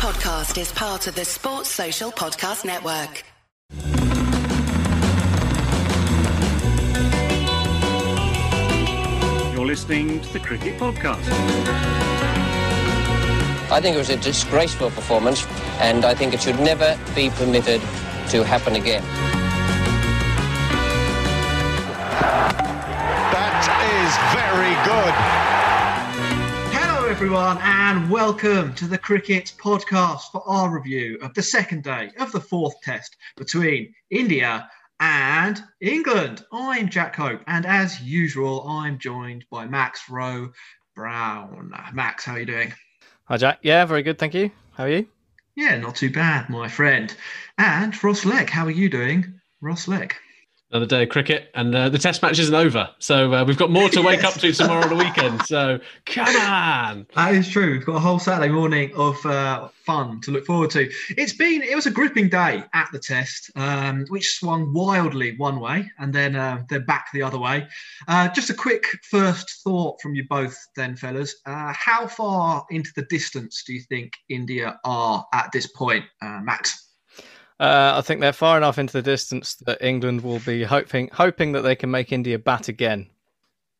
podcast is part of the Sports Social Podcast Network. You're listening to the Cricket Podcast. I think it was a disgraceful performance, and I think it should never be permitted to happen again. That is very good. Hello, everyone, and welcome to the Cricket Podcast for our review of the second day of the fourth test between India and England. I'm Jack Hope, and as usual, I'm joined by Max Rowe Brown. Max, how are you doing? Hi, Jack. Yeah, very good. Thank you. How are you? Yeah, not too bad, my friend. And Ross Leck, how are you doing? Ross Leck. Another day of cricket, and uh, the test match isn't over. So uh, we've got more to wake up to tomorrow on the weekend. So come on. That is true. We've got a whole Saturday morning of uh, fun to look forward to. It's been it was a gripping day at the test, um, which swung wildly one way and then uh, then back the other way. Uh, just a quick first thought from you both, then, fellas. Uh, how far into the distance do you think India are at this point, Max? Uh, I think they're far enough into the distance that England will be hoping hoping that they can make India bat again.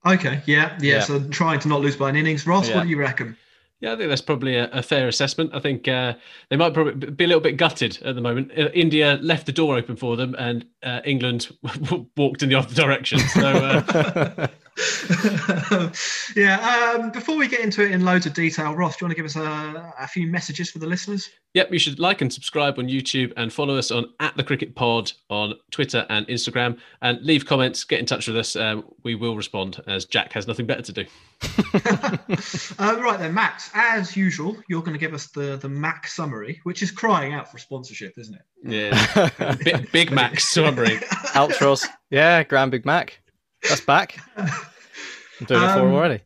Okay, yeah, yeah. Yeah. So trying to not lose by an innings. Ross, Yeah. what do you reckon? Yeah, I think that's probably a, a fair assessment. I think uh, they might probably be a little bit gutted at the moment. Uh, India left the door open for them, and uh, England walked in the other direction. So uh, yeah. Um, before we get into it in loads of detail, Ross, do you want to give us a, a few messages for the listeners? Yep, you should like and subscribe on YouTube and follow us on at the Cricket Pod on Twitter and Instagram, and leave comments. Get in touch with us. Um, we will respond as Jack has nothing better to do. Uh, right then, Max. As usual, you're going to give us the the Mac summary, which is crying out for sponsorship, isn't it? Yeah, big, Big Max summary. Outros. yeah, Grand Big Mac. That's back. I'm doing it for him Um, already.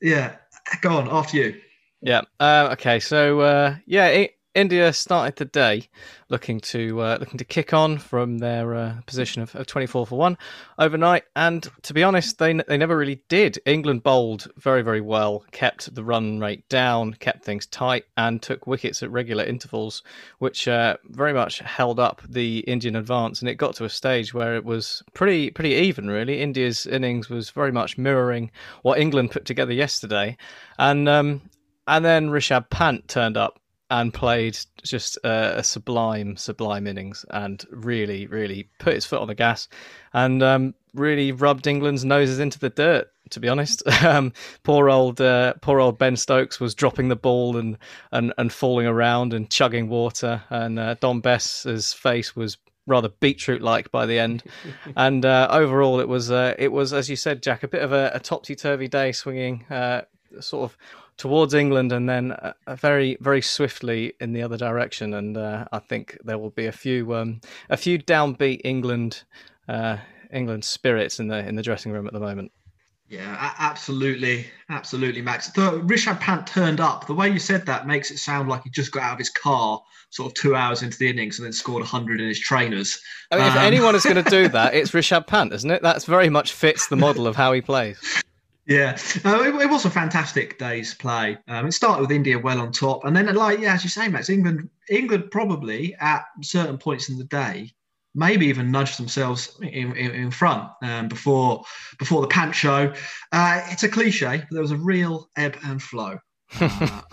Yeah. Go on. After you. Yeah. Uh, okay. So uh, yeah, India started the day looking to uh, looking to kick on from their uh, position of, of 24 for one overnight, and to be honest, they they never really did. England bowled very very well, kept the run rate down, kept things tight, and took wickets at regular intervals, which uh, very much held up the Indian advance. And it got to a stage where it was pretty pretty even. Really, India's innings was very much mirroring what England put together yesterday, and um, and then Rishabh Pant turned up and played just uh, a sublime, sublime innings and really, really put his foot on the gas and um, really rubbed England's noses into the dirt. To be honest, um, poor old, uh, poor old Ben Stokes was dropping the ball and and, and falling around and chugging water, and uh, Dom Bess's face was rather beetroot like by the end. and uh, overall, it was uh, it was as you said, Jack, a bit of a, a topsy turvy day, swinging uh, sort of towards England and then uh, uh, very very swiftly in the other direction. And uh, I think there will be a few um, a few downbeat England uh, England spirits in the in the dressing room at the moment. Yeah, absolutely, absolutely, Max. The Rishabh Pant turned up. The way you said that makes it sound like he just got out of his car, sort of two hours into the innings, and then scored hundred in his trainers. I mean, if Um, anyone is going to do that, it's Rishabh Pant, isn't it? That's very much fits the model of how he plays. Yeah, uh, it, it was a fantastic day's play. Um, it started with India well on top, and then, like yeah, as you say, Max, England, England probably at certain points in the day, maybe even nudged themselves in, in, in front um, before before the pant show. Uh, it's a cliche, but there was a real ebb and flow.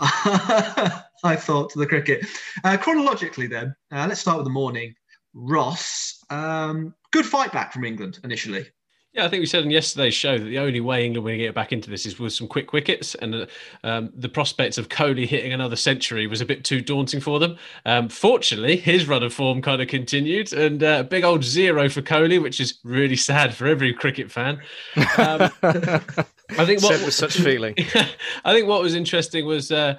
Uh, I thought to the cricket. Uh, chronologically, then, uh, let's start with the morning. Ross, um, good fight back from England initially. Yeah, I think we said in yesterday's show that the only way England were going to get back into this is with some quick wickets, and uh, um, the prospects of Kohli hitting another century was a bit too daunting for them. Um, fortunately, his run of form kind of continued, and uh, big old zero for Kohli, which is really sad for every cricket fan. Um, I think what Said with such feeling. I think what was interesting was uh,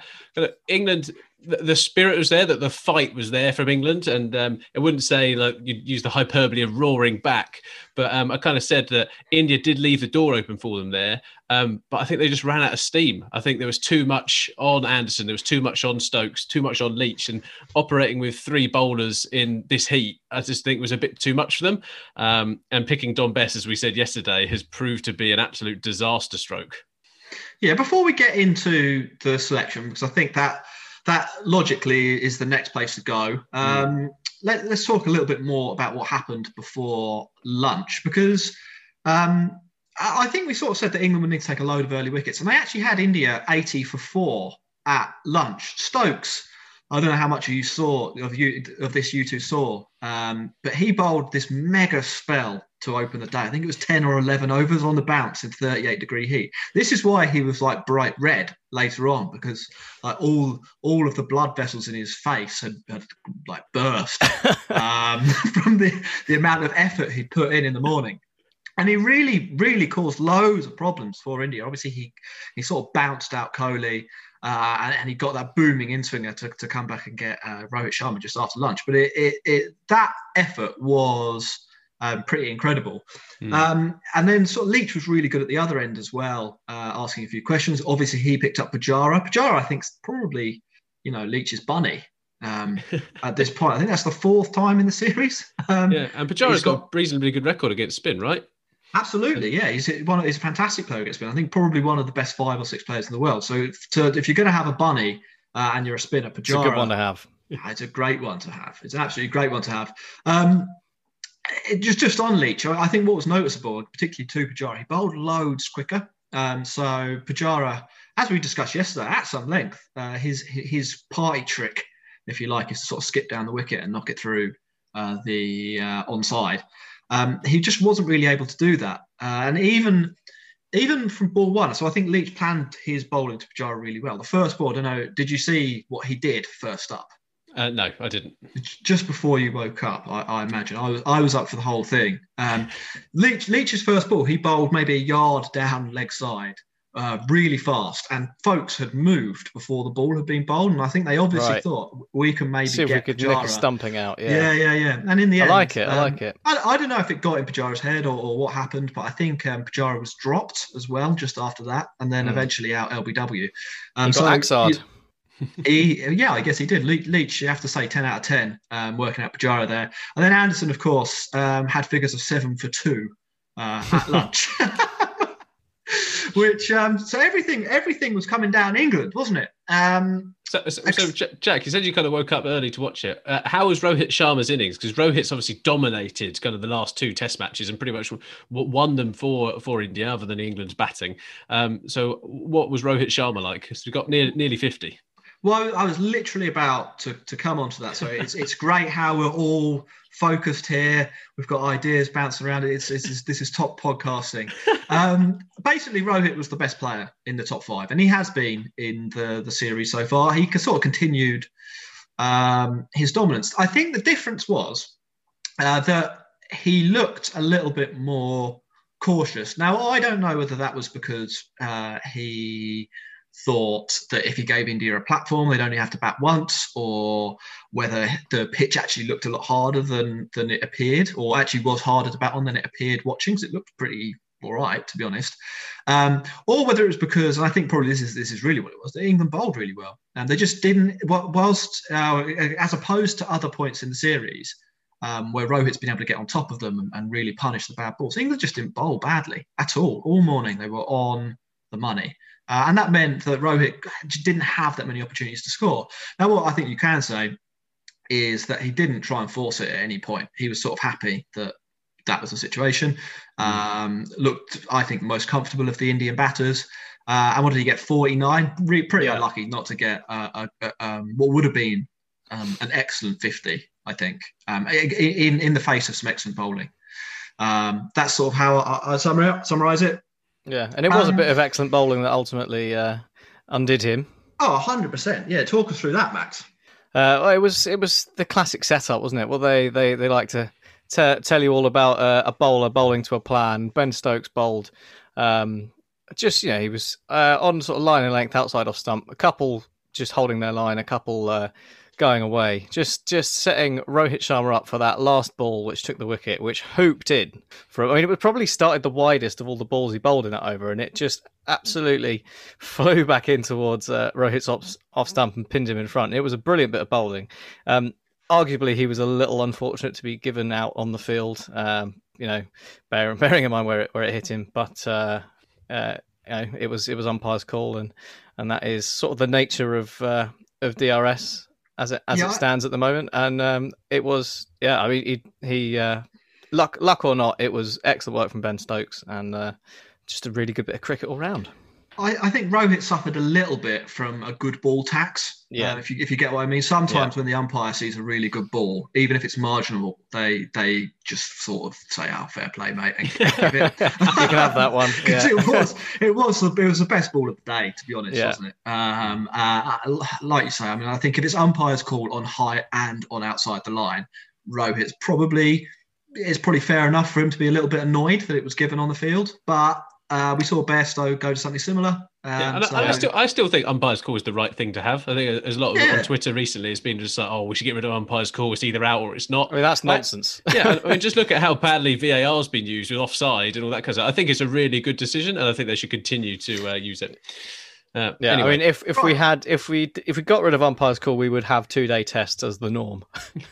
England. The, spirit was there, that the fight was there from England, and um, I wouldn't say like you'd use the hyperbole of roaring back, but um, I kind of said that India did leave the door open for them there, um, but I think they just ran out of steam. I think there was too much on Anderson, there was too much on Stokes, too much on Leach, and operating with three bowlers in this heat, I just think was a bit too much for them. Um, and picking Dom Bess, as we said yesterday, has proved to be an absolute disaster stroke. Yeah, before we get into the selection, because I think that that logically is the next place to go. Um, let, us talk a little bit more about what happened before lunch because um, I I think we sort of said that England would need to take a load of early wickets, and they actually had India 80 for four at lunch. Stokes, I don't know how much you saw of you of this you two saw, um, but he bowled this mega spell to open the day. I think it was 10 or 11 overs on the bounce in 38 degree heat. This is why he was like bright red later on because like all all of the blood vessels in his face had, had like burst um, from the the amount of effort he'd put in in the morning and he really, really caused loads of problems for India. Obviously, he he sort of bounced out Kohli, uh, and, and he got that booming in swinger to, to come back and get uh, Rohit Sharma just after lunch. But it, it, it that effort was um, pretty incredible. Um, and then sort of Leach was really good at the other end as well, uh, asking a few questions. Obviously, he picked up Pujara. Pujara, I think, is probably you know Leach's bunny. Um, at this point, I think that's the fourth time in the series. Um, Yeah, and Pujara's he's got, a reasonably good record against spin, right? Absolutely, yeah. He's one. He's a fantastic player against spin. I think probably one of the best five or six players in the world. So, if, to, if you're going to have a bunny uh, and you're a spinner, Pujara, It's a good one to have. yeah, it's a great one to have. It's an absolutely great one to have. Um, it, just just on Leach, I think what was noticeable, particularly to Pujara, he bowled loads quicker. Um, so Pujara, as we discussed yesterday at some length, uh, his his party trick, if you like, is to sort of skip down the wicket and knock it through uh, the uh, onside. Um, he just wasn't really able to do that, uh, and even even from ball one. So I think Leach planned his bowling to Pujara really well. The first ball, I don't know. Did you see what he did first up? Uh, no, I didn't. just before you woke up, I, I imagine. I was I was up for the whole thing. Um, Leach, Leach's first ball, he bowled maybe a yard down leg side, uh, really fast, and Foakes had moved before the ball had been bowled, and I think they obviously Right. thought we can maybe See if we could Pujara. nick a stumping out. Yeah. Yeah. yeah, yeah, And in the I end, like it, I um, like it. I, I don't know if it got in Pujara's head or, or what happened, but I think um, Pujara was dropped as well just after that, and then Hmm. eventually out LBW. Um, He got Axard. He, yeah, I guess he did. Le- Leach, you have to say 10 out of 10 um, working out Pujara there. And then Anderson, of course, um, had figures of seven for two uh, at lunch. Which um, so everything everything was coming down England, wasn't it? Um, So, so, so Jack, you said you kind of woke up early to watch it. Uh, how was Rohit Sharma's innings? Because Rohit's obviously dominated kind of the last two Test matches and pretty much won them for for India, other than England's batting. Um, so, what was Rohit Sharma like? Because he got near, nearly fifty. Well, I was literally about to, to come onto that. So it's it's great how we're all focused here. We've got ideas bouncing around. It's, it's, this is top podcasting. Um, basically, Rohit was the best player in the top five, and he has been in the the series so far. He sort of continued um, his dominance. I think the difference was uh, that he looked a little bit more cautious. Now, I don't know whether that was because uh, he thought that if he gave India a platform, they'd only have to bat once, or whether the pitch actually looked a lot harder than than it appeared, or actually was harder to bat on than it appeared watching, because it looked pretty all right, to be honest. Um, or whether it was because, I think probably this is this is really what it was, England bowled really well, and they just didn't. Whilst uh, as opposed to other points in the series. Um, where Rohit's been able to get on top of them and, and really punish the bad balls. England just didn't bowl badly at all. All morning they were on the money. Uh, and that meant that Rohit didn't have that many opportunities to score. Now, what I think you can say is that he didn't try and force it at any point. He was sort of happy that that was the situation. Um, looked, I think, most comfortable of the Indian batters. Uh, and what did he get? 49? Re- pretty Yeah. unlucky not to get uh, a, a, um, what would have been um, an excellent 50, I think, um, in, in the face of some excellent bowling. Um, that's sort of how I, I summarize it. Yeah, and it was a Um, bit of excellent bowling that ultimately uh, undid him. Oh, 100%. Yeah, talk us through that, Max. Uh, well, it was it was the classic setup, wasn't it? Well, they they, they like to te- tell you all about uh, a bowler bowling to a plan. Ben Stokes bowled, um, just you know, he was uh, on sort of line and length outside off stump. A couple just holding their line, a couple uh, going away. Just just setting Rohit Sharma up for that last ball, which took the wicket, which hooped in. For I mean, it probably started the widest of all the balls he bowled in that over, and it just absolutely flew back in towards uh, Rohit's off, off stump and pinned him in front. It was a brilliant bit of bowling. Um, arguably, he was a little unfortunate to be given out on the field. Um, you know, bear, bearing in mind where it, where it hit him, but uh, uh, you know, it was it was umpire's call, and and that is sort of the nature of uh, of DRS as it as Yeah, it stands at the moment, and um, it was yeah. I mean, he he uh, luck luck or not, it was excellent work from Ben Stokes, and uh, just a really good bit of cricket all round. I, I think Rohit suffered a little bit from a good ball tax. Yeah. uh, if you if you get what I mean. Sometimes when the umpire sees a really good ball, even if it's marginal, they they just sort of say, "Oh, fair play, mate." And you can have that one. Yeah. it was it was the, it was the best ball of the day, to be honest, Yeah. wasn't it? Um, uh, like you say, I mean, I think if it's umpire's call on high and on outside the line, Rohit's probably it's probably fair enough for him to be a little bit annoyed that it was given on the field, but. Uh, we saw Bairstow go to something similar. Um, Yeah, and so- I, I still, I still think umpires call is the right thing to have. I think there's a lot of Yeah. on Twitter recently. It's been just like, oh, we should get rid of umpires call. It's either out or it's not. I mean, that's Like, nonsense. yeah, I mean, just look at how badly VAR's been used with offside and all that kind of stuff. I think it's a really good decision, and I think they should continue to uh, use it. Uh, Yeah, anyway. I mean, if if we had if we if we got rid of umpires call, we would have two day tests as the norm.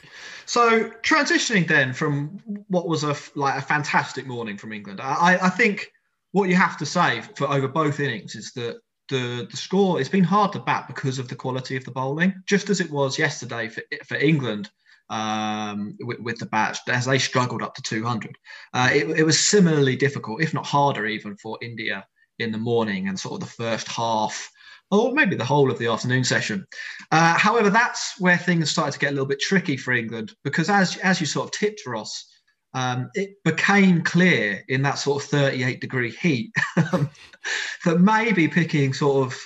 So transitioning then from what was a like a fantastic morning from England, I, I think what you have to say for over both innings is that the the score it's been hard to bat because of the quality of the bowling, just as it was yesterday for for England um, with, with the bats as they struggled up to 200. Uh, it, it was similarly difficult, if not harder, even for India in the morning and sort of the first half. Or maybe the whole of the afternoon session. Uh, however, that's where things started to get a little bit tricky for England because, as as you sort of tipped, Ross, um, it became clear in that sort of 38 degree heat that maybe picking sort of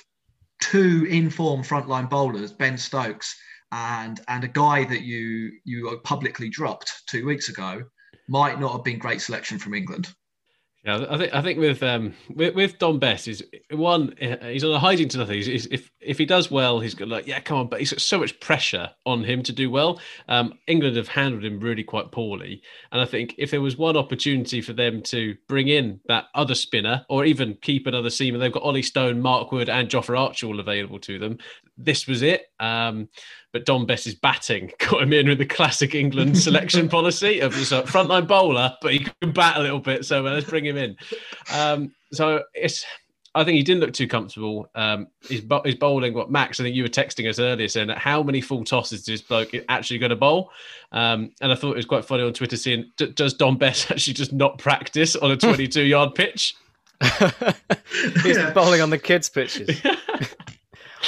two informed frontline bowlers, Ben Stokes and and a guy that you you publicly dropped two weeks ago, might not have been great selection from England. Yeah, I think I think with um with, with Dom Bess is one he's on a hiding to nothing. He's, he's, if if he does well, he's got like yeah, come on, but he's got so much pressure on him to do well. Um, England have handled him really quite poorly, and I think if there was one opportunity for them to bring in that other spinner or even keep another seamer, they've got Ollie Stone, Mark Wood, and Jofra Archer all available to them. This was it. Um, but Dom Bess's batting got him in with the classic England selection policy of just a frontline bowler, but he can bat a little bit. So uh, let's bring him in. Um, so it's. I think he didn't look too comfortable. Um, he's, bo- he's bowling what Max. I think you were texting us earlier saying that how many full tosses is this bloke actually going to bowl? Um, and I thought it was quite funny on Twitter seeing d- does Dom Bess actually just not practice on a 22 yard pitch? He's Yeah. bowling on the kids' pitches.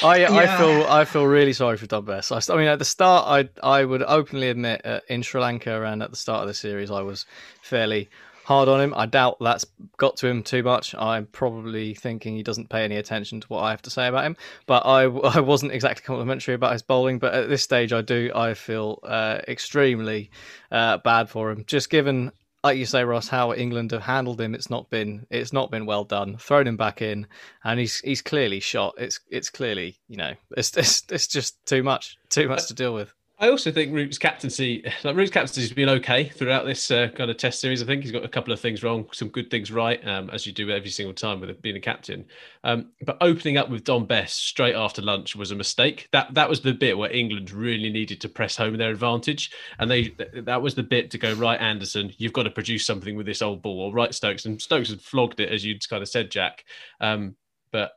I Yeah. feel I feel really sorry for Dom Bess. I, I mean, at the start, I I would openly admit uh, in Sri Lanka and at the start of the series, I was fairly hard on him. I doubt that's got to him too much. I'm probably thinking he doesn't pay any attention to what I have to say about him. But I I wasn't exactly complimentary about his bowling. But at this stage, I do I feel uh, extremely uh, bad for him, just given like you say, Ross, how England have handled him, it's not been it's not been well done. Thrown him back in, and he's he's clearly shot. It's it's clearly you know it's it's, it's just too much too much to deal with. I also think Root's captaincy, like Root's captaincy's been okay throughout this uh, kind of test series. I think he's got a couple of things wrong, some good things right, um, as you do every single time with being a captain. Um, but opening up with Dom Bess straight after lunch was a mistake. That that was the bit where England really needed to press home their advantage, and they that was the bit to go right. Anderson, you've got to produce something with this old ball, or right Stokes, and Stokes had flogged it as you'd kind of said, Jack. Um, but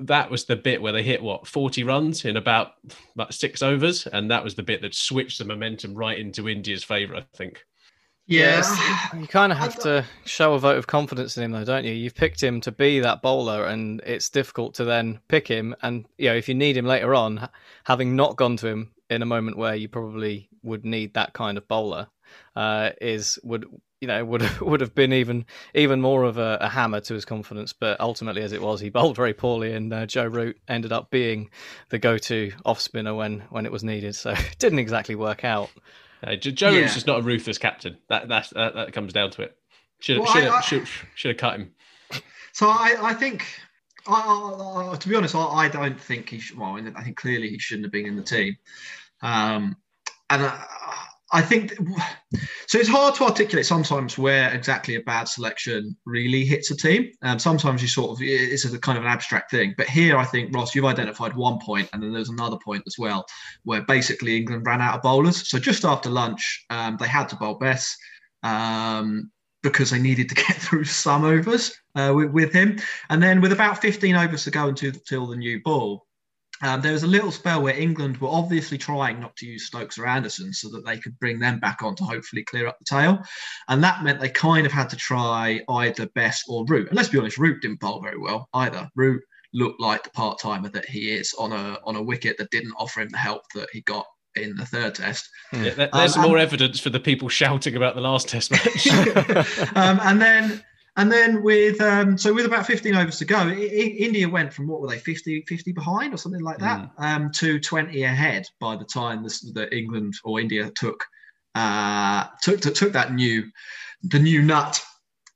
that was the bit where they hit what 40 runs in about about six overs and that was the bit that switched the momentum right into india's favor i think Yes, you kind of have to show a vote of confidence in him, though, don't you? You've picked him to be that bowler, and it's difficult to then pick him. And you know, if you need him later on, having not gone to him in a moment where you probably would need that kind of bowler, uh, is would you know would would have been even even more of a, a hammer to his confidence. But ultimately, as it was, he bowled very poorly, and uh, Joe Root ended up being the go-to off spinner when when it was needed. So it didn't exactly work out. uh, Jo- joe Yeah. Root's just not a ruthless captain that that's that, that comes down to it should Well, should I- I- have should, should have cut him So I, I think, I, I, I- to be honest, I, I don't think he should. Well, I think clearly he shouldn't have been in the team. Um, and I, I think so. It's hard to articulate sometimes where exactly a bad selection really hits a team. Um, sometimes you sort of it's a kind of an abstract thing. But here, I think Ross, you've identified one point, and then there's another point as well, where basically England ran out of bowlers. So just after lunch, um, they had to bowl Bess. Um, because they needed to get through some overs uh, with, with him. And then with about 15 overs to go until, until the new ball, Um, there was a little spell where England were obviously trying not to use Stokes or Anderson so that they could bring them back on to hopefully clear up the tail. And that meant they kind of had to try either Bess or Root. And let's be honest, Root didn't bowl very well either. Root looked like the part timer that he is on a on a wicket that didn't offer him the help that he got in the third test. Yeah, there's Um, more and- evidence for the people shouting about the last test match. um, and then and then with um, so with about 15 overs to go, India went from what were they 50 50 behind or something like that um, to 20 ahead by the time this, that England or India took uh, took took that new the new nut.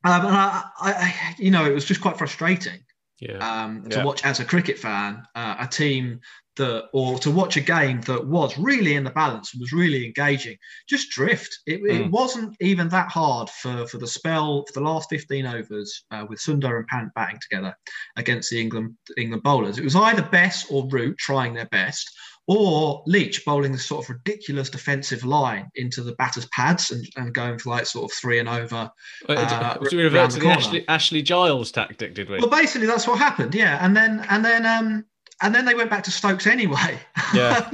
Um, and I, I- you know, it was just quite frustrating yeah. um, to Yeah. watch as a cricket fan uh, a team that or to watch a game that was really in the balance and was really engaging just drift it, it Mm. wasn't even that hard for for the spell for the last 15 overs uh, with Sundar and Pant batting together against the England England bowlers it was either Bess or Root trying their best or Leach bowling this sort of ridiculous defensive line into the batters' pads and, and going for like sort of three and over. uh, we revert to the corner. Ashley, Ashley Giles tactic, did we? Well, basically, that's what happened. Yeah, and then and then um and then they went back to Stokes anyway. Yeah.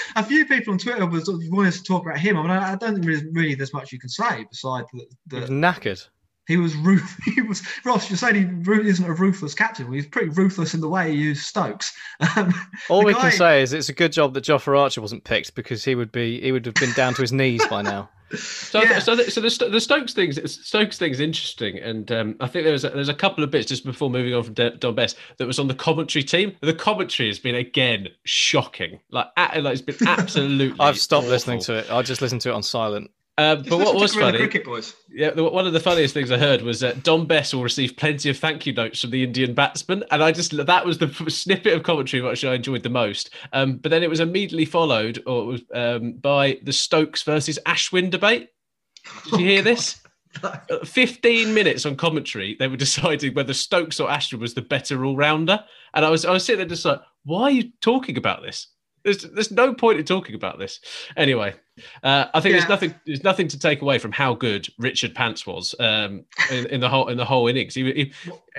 a few people on Twitter was wanted to talk about him. I mean, I I don't think really, really there's much you can say besides that, He was that knackered. He was ruth. He was Ross. You're saying he ru- isn't a ruthless captain. Well, he's pretty ruthless in the way he used Stokes. Um, All we guy- can say is it's a good job that Jofra Archer wasn't picked because he would be he would have been down to his knees by now. So, Yeah. so, the, so the, the Stokes thing, Stokes thing is interesting, and um, I think there was a, there's a couple of bits just before moving on from De- Dom Bess that was on the commentary team. The commentary has been again shocking, like, a- like it's been absolutely. I've stopped awful. listening to it. I just listened to it on silent. Um, but what was funny, cricket boys. yeah, one of the funniest things I heard was that Dom Bess will receive plenty of thank you notes from the Indian batsman, and I just that was the snippet of commentary which I enjoyed the most. Um, but then it was immediately followed, or it was um, by the Stokes versus Ashwin debate. Did you hear this? Uh, 15 minutes on commentary, they were deciding whether Stokes or Ashwin was the better all rounder. And I was I was sitting there just like, why are you talking about this? There's there's no point in talking about this. Anyway, uh, I think Yeah. there's nothing there's nothing to take away from how good Richard Pants was um, in, in the whole in the whole innings. He, he,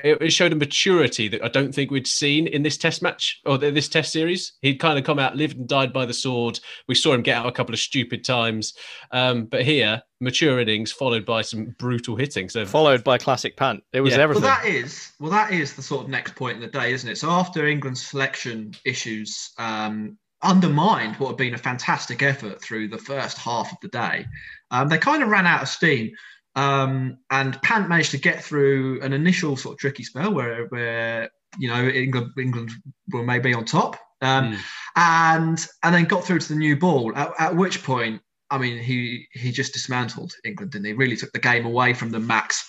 it it showed a maturity that I don't think we'd seen in this test match or this test series. He'd kind of come out, lived and died by the sword. We saw him get out a couple of stupid times, um, but here mature innings followed by some brutal hitting. So Followed by classic pant. It was Yeah. Well, that is well, that is the sort of next point in the day, isn't it? So after England's selection issues um, undermined what had been a fantastic effort through the first half of the day, um, they kind of ran out of steam. Um, and Pant managed to get through an initial sort of tricky spell where, where you know England England were maybe on top, um, Mm. and and then got through to the new ball. At, at which point, I mean, he he just dismantled England, didn't he? Really took the game away from them, Max.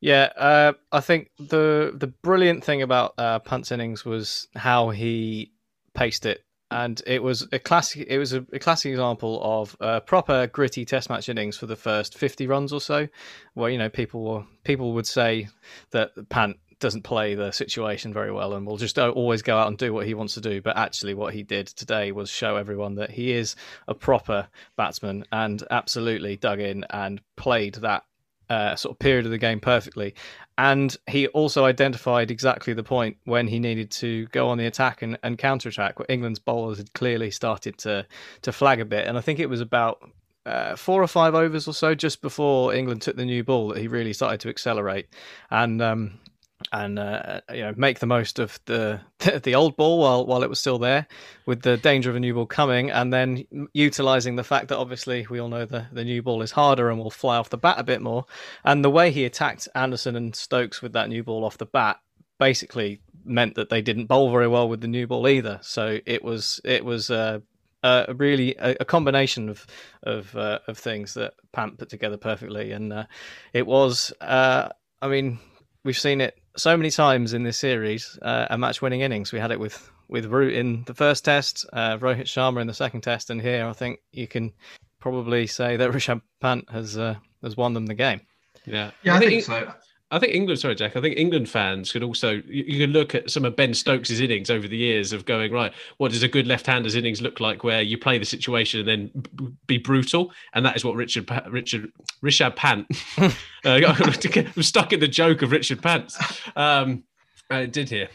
Yeah, uh, I think the the brilliant thing about uh, Pant's innings was how he paced it, and it was a classic. It was a, a classic example of a proper gritty Test match innings for the first fifty runs or so, where you know people people would say that Pant doesn't play the situation very well and will just uh, always go out and do what he wants to do. But actually, what he did today was show everyone that he is a proper batsman and absolutely dug in and played that uh, sort of period of the game perfectly. And he also identified exactly the point when he needed to go on the attack and, and counter attack. England's bowlers had clearly started to to flag a bit, and I think it was about. Uh, four or five overs or so just before England took the new ball that he really started to accelerate and um, and uh, you know make the most of the the old ball while while it was still there, with the danger of a new ball coming, and then utilizing the fact that obviously we all know the the new ball is harder and will fly off the bat a bit more, and the way he attacked Anderson and Stokes with that new ball off the bat basically meant that they didn't bowl very well with the new ball either. So it was it was. Uh, uh, really a, a combination of of uh, of things that Pant put together perfectly, and uh, it was. Uh, I mean, we've seen it so many times in this series. Uh, a match-winning innings. We had it with with Root in the first test, uh, Rohit Sharma in the second test, and here I think you can probably say that Rishabh Pant has uh, has won them the game. yeah, Yeah, I, think, think so. I think England, sorry, Jack. I think England fans could also you, you could look at some of Ben Stokes' innings over the years of going right. What does a good left-hander's innings look like? Where you play the situation and then b- be brutal, and that is what Richard Pa- Richard Pant. uh, I'm stuck in the joke of Richard Pants. Um, uh, did here.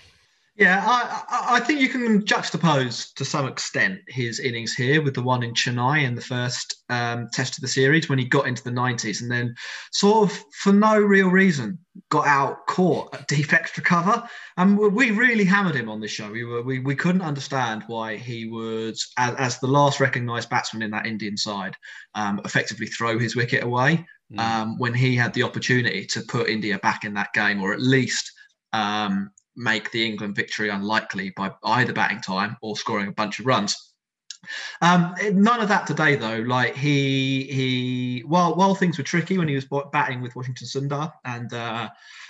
Yeah, I, I, think you can juxtapose to some extent his innings here with the one in Chennai in the first um, test of the series when he got into the 90s and then sort of for no real reason got out caught at deep extra cover. And we really hammered him on this show. We were we, we couldn't understand why he would, as, as the last recognised batsman in that Indian side, um, effectively throw his wicket away Mm. um, when he had the opportunity to put India back in that game or at least um, make the England victory unlikely by either batting time or scoring a bunch of runs. Um, none of that today, though. Like he he, while while things were tricky when he was batting with Washington Sundar and uh,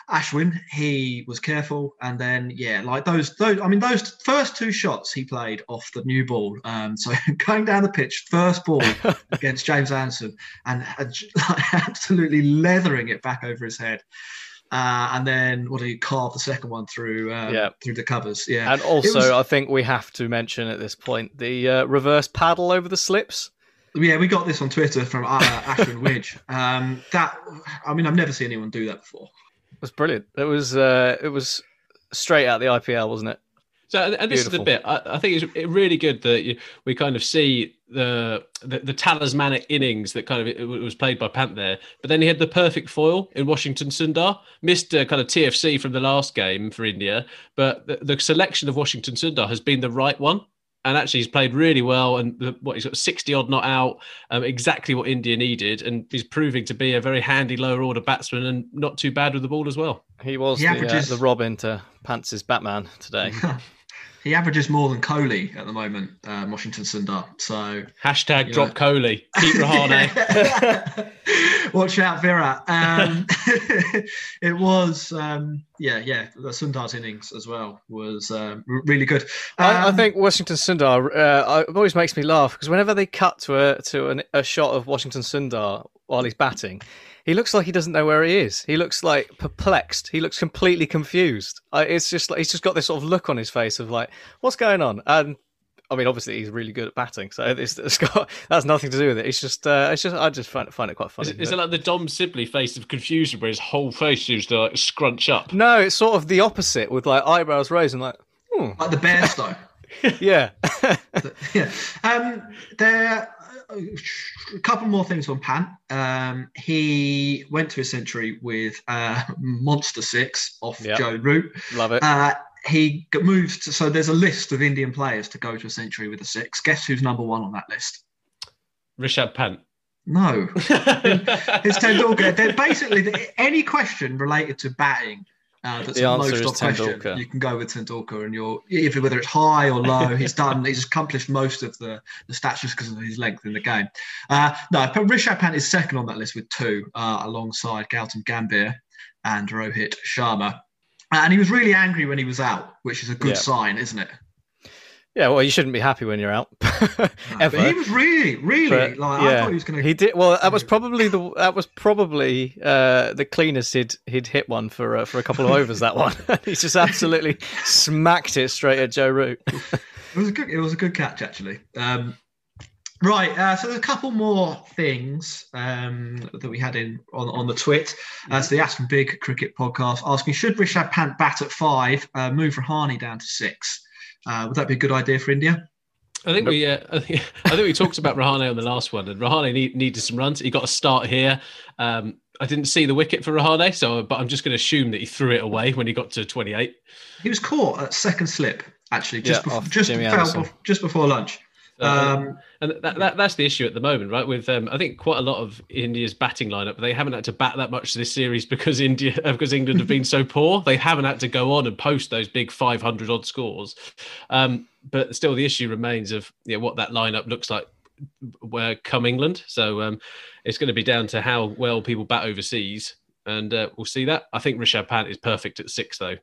Ashwin, he was careful. And then yeah, like those those. I mean, those first two shots he played off the new ball. Um, so going down the pitch, first ball against James Anderson, and uh, absolutely leathering it back over his head. Uh, and then what do you carve the second one through um, Yeah. through the covers? Yeah, And also, was- I think we have to mention at this point the uh, reverse paddle over the slips. Yeah, we got this on Twitter from uh, Ashwin Widge. Um, that, I mean, I've never seen anyone do that before. It was brilliant. It was uh, it was straight out the IPL, wasn't it? So, and and this is the bit I, I think it's really good that you, we kind of see the, the the talismanic innings that kind of it, was played by Pant there, but then he had the perfect foil in Washington Sundar. Missed uh, kind of TFC from the last game for India, but the, the selection of Washington Sundar has been the right one. And actually, he's played really well, and the, what he's got sixty odd not out, um, exactly what India needed, and he's proving to be a very handy lower order batsman and not too bad with the ball as well. He was He the, averages- uh, the Robin to Pants's Batman today. He averages more than Kohli at the moment, um, Washington Sundar. So Hashtag Yeah. drop Kohli, keep Rahane. watch out, Virat. Um, it was, um, yeah, yeah. The Sundar's innings as well was um, really good. I, I Um, think Washington Sundar uh, always makes me laugh because whenever they cut to a to an, a shot of Washington Sundar while he's batting, he looks like he doesn't know where he is. He looks like perplexed. He looks completely confused. I, it's just like he's just got this sort of look on his face of like, what's going on? And I mean, obviously he's really good at batting, so it's, it's got that's nothing to do with it. It's just, uh, it's just, I just find, find it quite funny. Is, it- is it like the Dom Sibley face of confusion where his whole face seems to like scrunch up? no, it's sort of the opposite with like eyebrows raised and like, hmm, like the Bairstow. yeah. yeah. Um, there a couple more things on Pan. Um, he went to a century with uh, Monster Six off Yep. Joe Root. Love it. Uh, he g- moved. To, so there's a list of Indian players to go to a century with a six. Guess who's number one on that list? Rishabh Pant. No, it's Tendulkar. They're basically any question related to batting. Uh, that's The a answer most is. Tendulkar. You can go with Tendulkar, and you're if whether it's high or low, he's done. He's accomplished most of the the stats just because of his length in the game. Uh, no, but Rishabh Pant is second on that list with two, uh, alongside Gautam Gambhir and Rohit Sharma. Uh, And he was really angry when he was out, which is a good Yeah. sign, isn't it? Yeah, well, you shouldn't be happy when you're out. Ever. But he was really, really But, like I yeah, thought he was going to. He did well. That was probably the that was probably uh, the cleanest he'd he'd hit one for uh, for a couple of overs. That one, he just absolutely smacked it straight at Joe Root. It was a good. It was a good catch actually. Um, right. Uh, so there's a couple more things um, that we had in on, on the twit. Uh, so the Aston Big Cricket Podcast asking should Rishabh Pant bat at five, uh, move Rahane down to six. Uh, would that be a good idea for India? I think we, uh, I think, we talked about Rahane on the last one, and Rahane need, needed some runs. He got a start here. Um, I didn't see the wicket for Rahane, so but I'm just going to assume that he threw it away when he got to 28. He was caught at second slip actually, just Yeah, before, just, Jimmy fell just before lunch. Um, and that, that that's the issue at the moment, right? With um, I think quite a lot of India's batting lineup, they haven't had to bat that much this series because India uh, because England have been so poor. They haven't had to go on and post those big 500 odd scores. Um, but still, the issue remains of you know, what that lineup looks like where come England. So um, it's going to be down to how well people bat overseas, and uh, we'll see that. I think Rishabh Pant is perfect at six, though.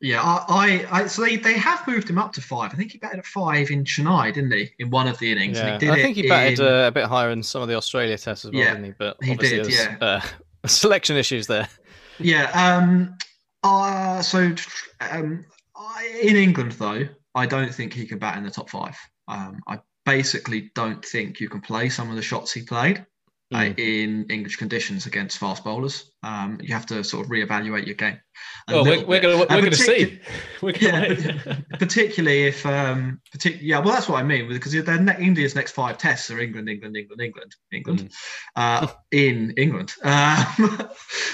Yeah, I, I, I so they, they have moved him up to five. I think he batted at five in Chennai, didn't he? In one of the innings. Yeah, he did I think he batted in- uh, a bit higher in some of the Australia tests as well, Yeah, didn't he? But he obviously did, there's yeah. uh, selection issues there. Yeah. Um. Uh, so, um, I, in England though, I don't think he can bat in the top five. Um, I basically don't think you can play some of the shots he played uh, Mm. in English conditions against fast bowlers. Um, you have to sort of reevaluate your game. Well, we're, we're gonna we're And gonna see. We're gonna Yeah, particularly if, um, partic- yeah, well, that's what I mean because their ne- India's next five tests are England, England, England, England, England, uh, in England. Um,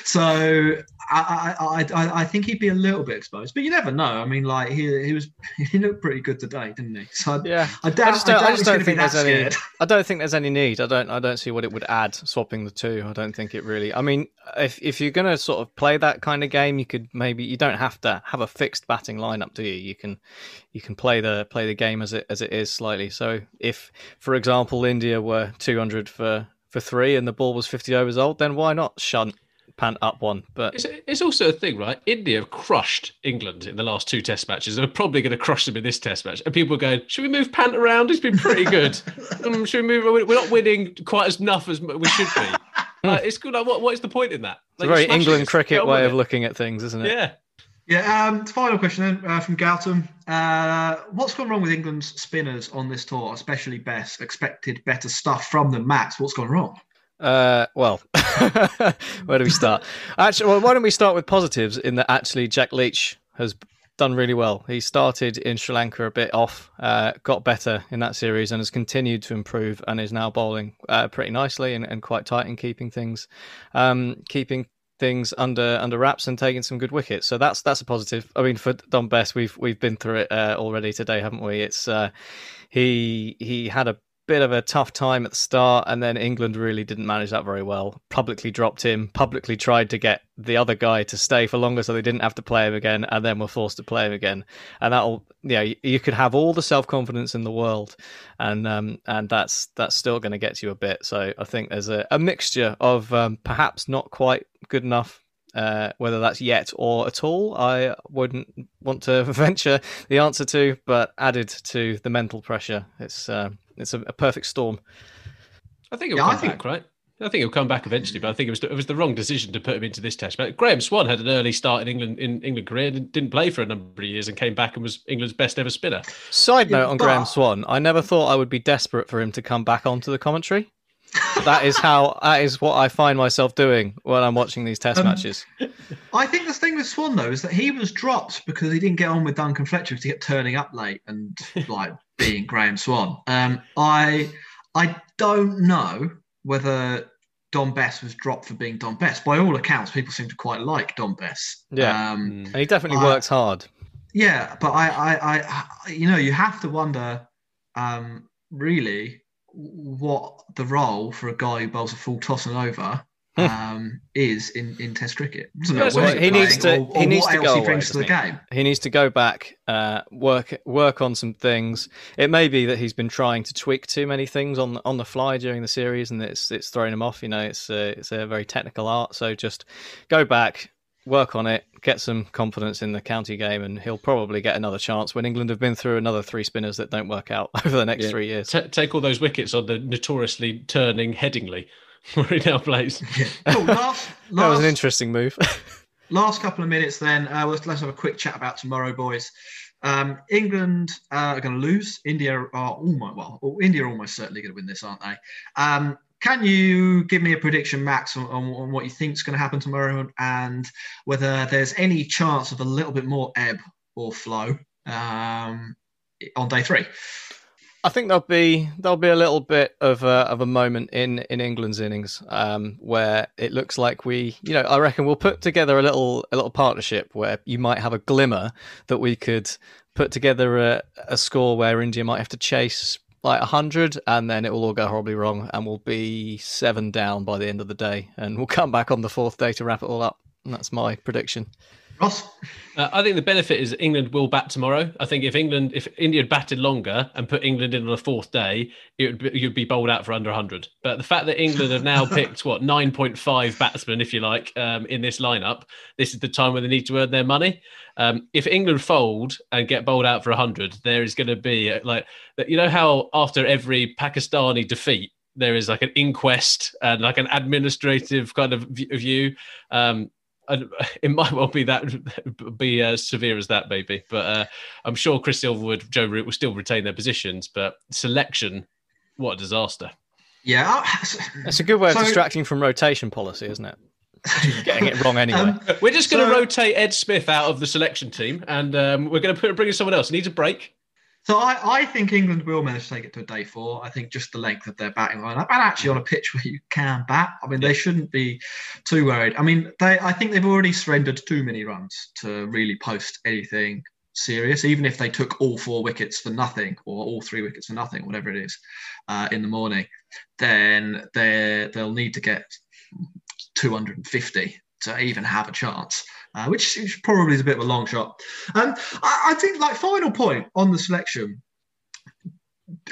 so I, I, I, I think he'd be a little bit exposed, but you never know. I mean, like he, he was, he looked pretty good today, didn't he? So I, Yeah, I doubt, I just don't, I just don't think there's any. I don't think there's any need. I don't. I don't see what it would add swapping the two. I don't think it really. I mean, if if you're gonna sort of play that kind of game, you could maybe you don't have to have a fixed batting lineup, do you? You can you can play the play the game as it as it is slightly. So if, for example, India were 200 for for three and the ball was 50 overs old, then why not shunt pant up one? But It's, it's also a thing, right? India have crushed England in the last two Test matches. They're probably going to crush them in this Test match. And people are going, "Should we move Pant around? He's been pretty good. um, should we move? We're not winning quite as enough as we should be. Like, it's good. Like, what, what is the point in that? it's a very smash it, England cricket way of it. looking at things, isn't it? Yeah. Yeah. Um, final question then uh, from Gautam. Uh, what's gone wrong with England's spinners on this tour, especially Bess? Expected better stuff from them, Max. What's gone wrong? Uh, well, where do we start? Actually, well, why don't we start with positives in that actually Jack Leach has done really well. He started in Sri Lanka a bit off, uh, got better in that series, and has continued to improve, and is now bowling uh, pretty nicely and, and quite tight in keeping things, um, keeping things under under wraps and taking some good wickets. So that's that's a positive. I mean, for Dom Bess, we've we've been through it uh, already today, haven't we? It's uh, he he had a bit of a tough time at the start, and then England really didn't manage that very well. Publicly dropped him, publicly tried to get the other guy to stay for longer so they didn't have to play him again, and then were forced to play him again. And that'll, yeah, you, know, you could have all the self confidence in the world, and um, and that's that's still going to get you a bit. So I think there's a, a mixture of um, perhaps not quite good enough. Uh, whether that's yet or at all, I wouldn't want to venture the answer to. But added to the mental pressure, it's uh, it's a, a perfect storm. I think he'll Yeah, I come think- back, right? I think he'll come back eventually, but I think it was it was the wrong decision to put him into this test. But Graeme Swann had an early start in England in England career, and didn't play for a number of years, and came back and was England's best ever spinner. Side note on Graeme Swann, I never thought I would be desperate for him to come back onto the commentary. That is how that is what I find myself doing when I'm watching these test Um, matches. I think the thing with Swann though is that he was dropped because he didn't get on with Duncan Fletcher to get turning up late and like being Graeme Swann. Um, I I don't know whether Dom Bess was dropped for being Dom Bess. By all accounts, people seem to quite like Dom Bess. Yeah. Um, Mm. And he definitely I- works hard. yeah, but I, I, I, you know, you have to wonder, um, really, what the role for a guy who bowls a full toss and over um, is in, in Test cricket. Yeah, so where he needs to- or, he or needs what to go he away, to the he? game. He needs to go back, uh, work work on some things. It may be that he's been trying to tweak too many things on on the fly during the series, and it's it's throwing him off. You know, it's a, it's a very technical art. So just go back, work on it, get some confidence in the county game, and he'll probably get another chance when England have been through another three spinners that don't work out over the next Yeah. three years. Ta take all those wickets on the notoriously turning Headingley, where he now plays. Cool. Last, That was an interesting move. last couple of minutes, then uh, let's, let's have a quick chat about tomorrow, boys. Um, England uh, are going to lose. India are almost well. India are almost certainly going to win this, aren't they? Um, can you give me a prediction, Max, on, on, on what you think is going to happen tomorrow, and whether there's any chance of a little bit more ebb or flow um, on day three? I think there'll be there'll be a little bit of a, of a moment in, in England's innings um, where it looks like we, you know, I reckon we'll put together a little a little partnership where you might have a glimmer that we could put together a, a score where India might have to chase like hundred, and then it will all go horribly wrong, and we'll be seven down by the end of the day, and we'll come back on the fourth day to wrap it all up. And that's my prediction. Ross? Uh, I think the benefit is England will bat tomorrow. I think if England, if India had batted longer and put England in on the fourth day, it would be, you'd be bowled out for under 100. But the fact that England have now picked what 9.5 batsmen, if you like, um, in this lineup, this is the time where they need to earn their money. Um, if England fold and get bowled out for 100, there is going to be uh, like you know how after every Pakistani defeat there is like an inquest and like an administrative kind of view. Um, and it might well be that be as severe as that, maybe. But uh, I'm sure Chris Silverwood, Joe Root will still retain their positions. But selection, what a disaster! Yeah. It's a good way of So- distracting from rotation policy, isn't it? getting it wrong anyway. Um, We're just going to So- rotate Ed Smith out of the selection team, and um, we're going to put, bring in someone else. He Needs a break. So I, I think England will manage to take it to a day four. I think just the length of their batting lineup, and actually on a pitch where you can bat. I mean, they shouldn't be too worried. I mean, they I think they've already surrendered too many runs to really post anything serious. Even if they took all four wickets for nothing, or all three wickets for nothing, whatever it is, uh, in the morning, then they they'll need to get 250 to even have a chance, uh, which, which probably is a bit of a long shot. Um, I, I think, like, final point on the selection,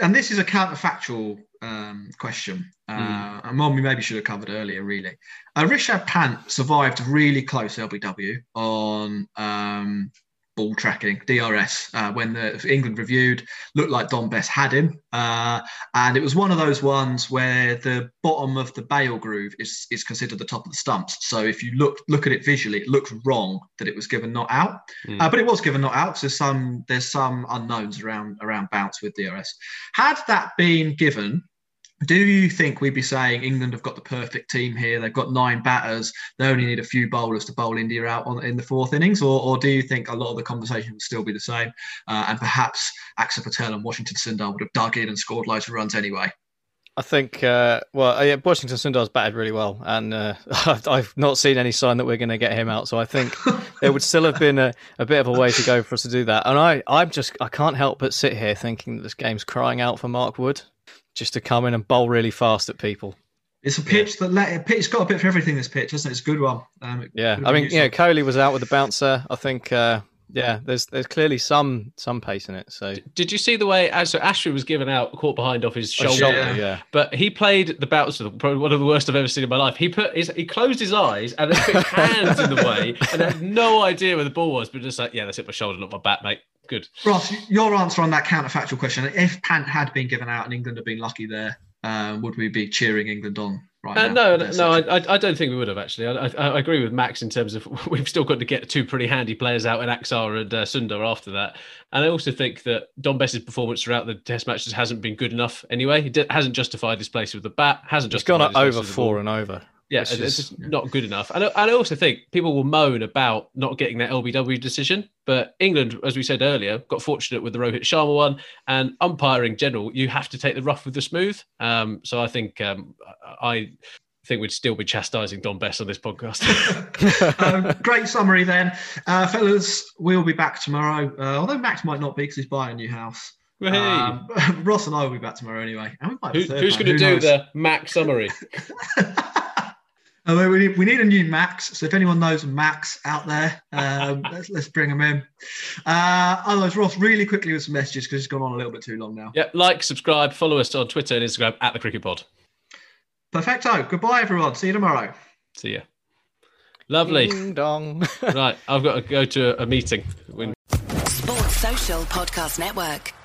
and this is a counterfactual um, question, uh, and one we maybe should have covered earlier, really. Uh, Rishabh Pant survived really close LBW on um, ball tracking, DRS, uh, when the England reviewed, looked like Dom Bess had him. Uh, and it was one of those ones where the bottom of the bail groove is, is considered the top of the stumps. So if you look look at it visually, it looks wrong that it was given not out. Mm. Uh, but it was given not out. So some there's some unknowns around around bounce with DRS. Had that been given, do you think we'd be saying England have got the perfect team here? They've got nine batters. They only need a few bowlers to bowl India out on, in the fourth innings, or, or do you think a lot of the conversation would still be the same? Uh, and perhaps Axar Patel and Washington Sundar would have dug in and scored loads of runs anyway. I think, uh, well, uh, yeah, Washington Sundar's batted really well, and uh, I've, I've not seen any sign that we're going to get him out. So I think there would still have been a, a bit of a way to go for us to do that. And I, I'm just, I can't help but sit here thinking that this game's crying out for Mark Wood just to come in and bowl really fast at people. It's a pitch that let it's got a bit for everything. This pitch, hasn't it? It's a good one. Um, it Yeah, I mean, been yeah, useful. Kohli was out with the bouncer. I think, uh, yeah, there's there's clearly some some pace in it. So Did you see the way Ash- so Ashford was given out, caught behind off his shoulder? shoulder, Yeah. yeah. But he played the bouncer, probably one of the worst I've ever seen in my life. He put his, he closed his eyes and then put his hands in the way and had no idea where the ball was, but just like, yeah, that's hit my shoulder, not my bat, mate. Good. Ross, your answer on that counterfactual question: If Pant had been given out and England had been lucky there, uh, would we be cheering England on right Uh, now? no, no, no. I, I I don't think we would have actually. I, I, I agree with Max in terms of we've still got to get two pretty handy players out in Axar and uh, Sundar after that. And I also think that Dom Bess's performance throughout the Test matches hasn't been good enough anyway. He di- hasn't justified his place with the bat. Hasn't It's justified gone over four and over. Yeah, it's just not good enough. And I, and I also think people will moan about not getting that LBW decision, but England, as we said earlier, got fortunate with the Rohit Sharma one. And umpiring general, you have to take the rough with the smooth. Um, so I think um, I think we'd still be chastising Dom Bess on this podcast. um, great summary then, uh, fellas. We'll be back tomorrow. Uh, although Max might not be because he's buying a new house. Hey. Um, Ross and I will be back tomorrow anyway. And we might Who, who's going to do knows? the Mac summary? Uh, we, need, we need a new Max. So if anyone knows Max out there, um, let's, let's bring him in. Uh, otherwise, Ross, really quickly with some messages because it's gone on a little bit too long now. yeah, like, subscribe, follow us on Twitter and Instagram at the Cricket Pod. Perfecto. Goodbye, everyone. See you tomorrow. See ya. Lovely. Ding dong. right, I've got to go to a meeting. When Sports Social Podcast Network.